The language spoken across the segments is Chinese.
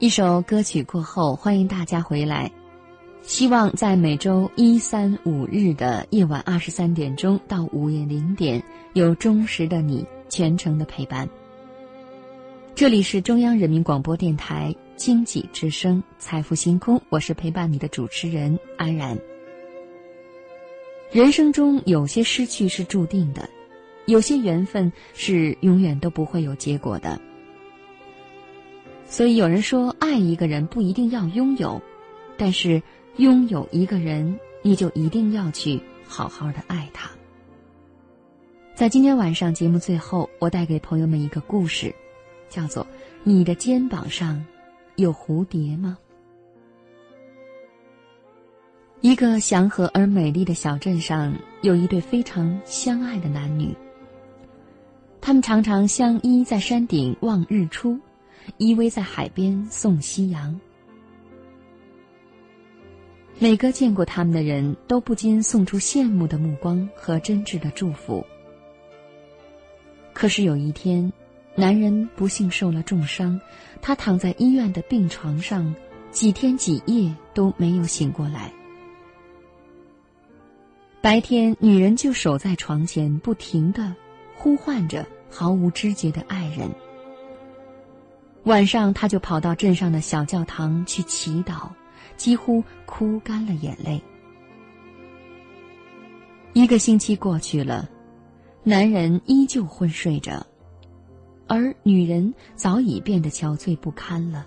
一首歌曲过后，欢迎大家回来。希望在每周一、三、五日的夜晚二十三点钟到午夜零点，有忠实的你全程的陪伴。这里是中央人民广播电台经济之声《财富星空》，我是陪伴你的主持人安然。人生中有些失去是注定的，有些缘分是永远都不会有结果的。所以有人说，爱一个人不一定要拥有，但是拥有一个人，你就一定要去好好的爱他。在今天晚上节目最后，我带给朋友们一个故事，叫做《你的肩膀上有蝴蝶吗》。一个祥和而美丽的小镇上，有一对非常相爱的男女，他们常常相依在山顶望日出。依偎在海边送夕阳，每个见过他们的人都不禁送出羡慕的目光和真挚的祝福。可是有一天，男人不幸受了重伤，他躺在医院的病床上，几天几夜都没有醒过来。白天，女人就守在床前，不停的呼唤着毫无知觉的爱人。晚上，他就跑到镇上的小教堂去祈祷，几乎哭干了眼泪。一个星期过去了，男人依旧昏睡着，而女人早已变得憔悴不堪了，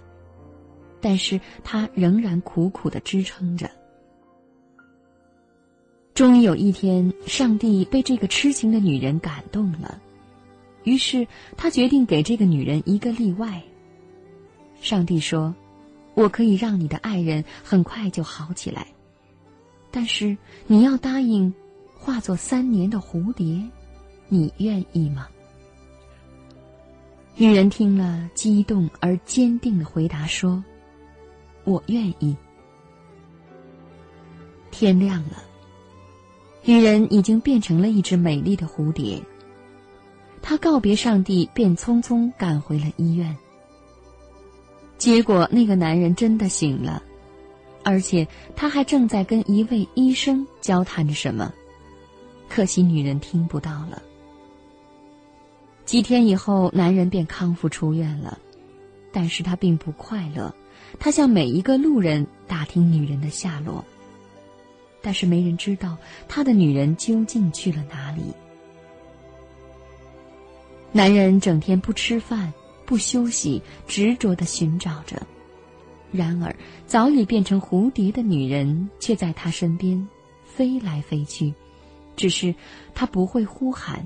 但是她仍然苦苦的支撑着。终于有一天，上帝被这个痴情的女人感动了，于是他决定给这个女人一个例外。上帝说：“我可以让你的爱人很快就好起来，但是你要答应化作三年的蝴蝶，你愿意吗？”女人听了，激动而坚定的回答说：“我愿意。”天亮了，女人已经变成了一只美丽的蝴蝶。她告别上帝，便匆匆赶回了医院。结果，那个男人真的醒了，而且他还正在跟一位医生交谈着什么，可惜女人听不到了。几天以后，男人便康复出院了，但是他并不快乐，他向每一个路人打听女人的下落，但是没人知道他的女人究竟去了哪里。男人整天不吃饭。不休息，执着的寻找着，然而早已变成蝴蝶的女人却在他身边飞来飞去，只是他不会呼喊，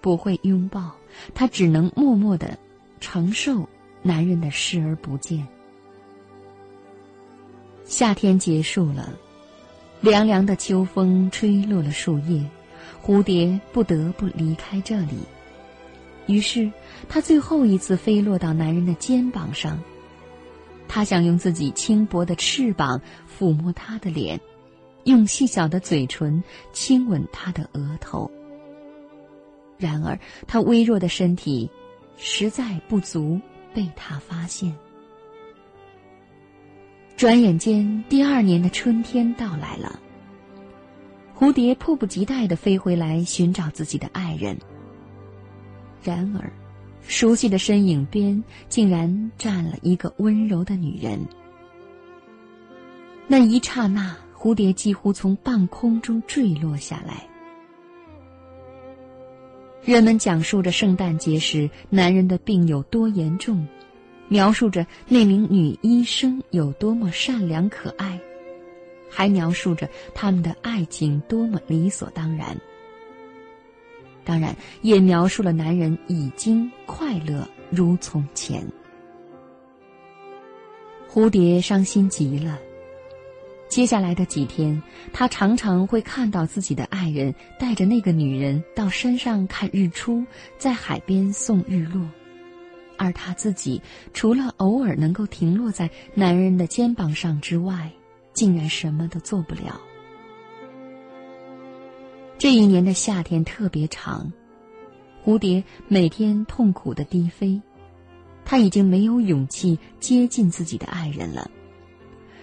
不会拥抱，他只能默默的承受男人的视而不见。夏天结束了，凉凉的秋风吹落了树叶，蝴蝶不得不离开这里。于是，他最后一次飞落到男人的肩膀上。他想用自己轻薄的翅膀抚摸他的脸，用细小的嘴唇亲吻他的额头。然而，他微弱的身体实在不足被他发现。转眼间，第二年的春天到来了。蝴蝶迫不及待地飞回来寻找自己的爱人。然而，熟悉的身影边竟然站了一个温柔的女人。那一刹那，蝴蝶几乎从半空中坠落下来。人们讲述着圣诞节时男人的病有多严重，描述着那名女医生有多么善良可爱，还描述着他们的爱情多么理所当然。当然，也描述了男人已经快乐如从前。蝴蝶伤心极了。接下来的几天，他常常会看到自己的爱人带着那个女人到山上看日出，在海边送日落，而他自己除了偶尔能够停落在男人的肩膀上之外，竟然什么都做不了。这一年的夏天特别长，蝴蝶每天痛苦的低飞，他已经没有勇气接近自己的爱人了。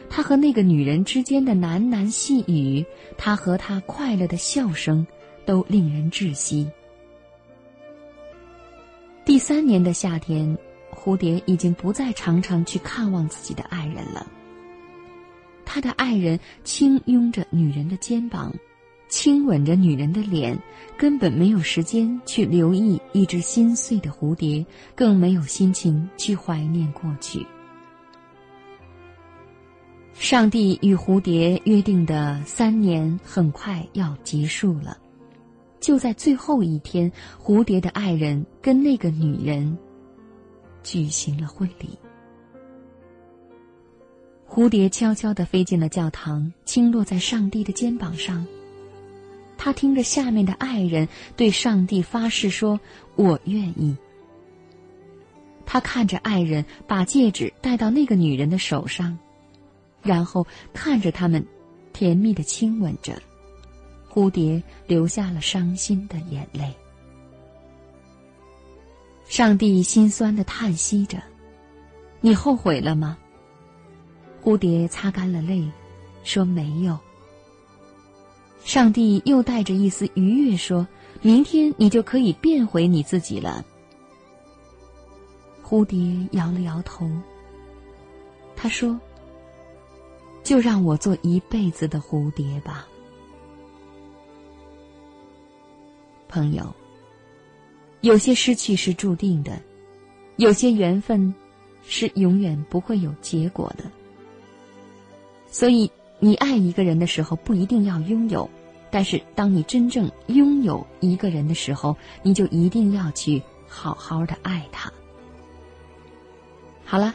他和那个女人之间的喃喃细语，他和她快乐的笑声，都令人窒息。第三年的夏天，蝴蝶已经不再常常去看望自己的爱人了。他的爱人轻拥着女人的肩膀，亲吻着女人的脸，根本没有时间去留意一只心碎的蝴蝶，更没有心情去怀念过去。上帝与蝴蝶约定的三年很快要结束了，就在最后一天，蝴蝶的爱人跟那个女人举行了婚礼。蝴蝶悄悄地飞进了教堂，轻落在上帝的肩膀上。他听着下面的爱人对上帝发誓说：“我愿意。”他看着爱人把戒指戴到那个女人的手上。然后看着他们，甜蜜的亲吻着，蝴蝶流下了伤心的眼泪。上帝心酸的叹息着：“你后悔了吗？”蝴蝶擦干了泪，说：“没有。”上帝又带着一丝愉悦说：“明天你就可以变回你自己了。”蝴蝶摇了摇头，他说。就让我做一辈子的蝴蝶吧，朋友。有些失去是注定的，有些缘分是永远不会有结果的。所以，你爱一个人的时候不一定要拥有，但是当你真正拥有一个人的时候，你就一定要去好好的爱他。好了。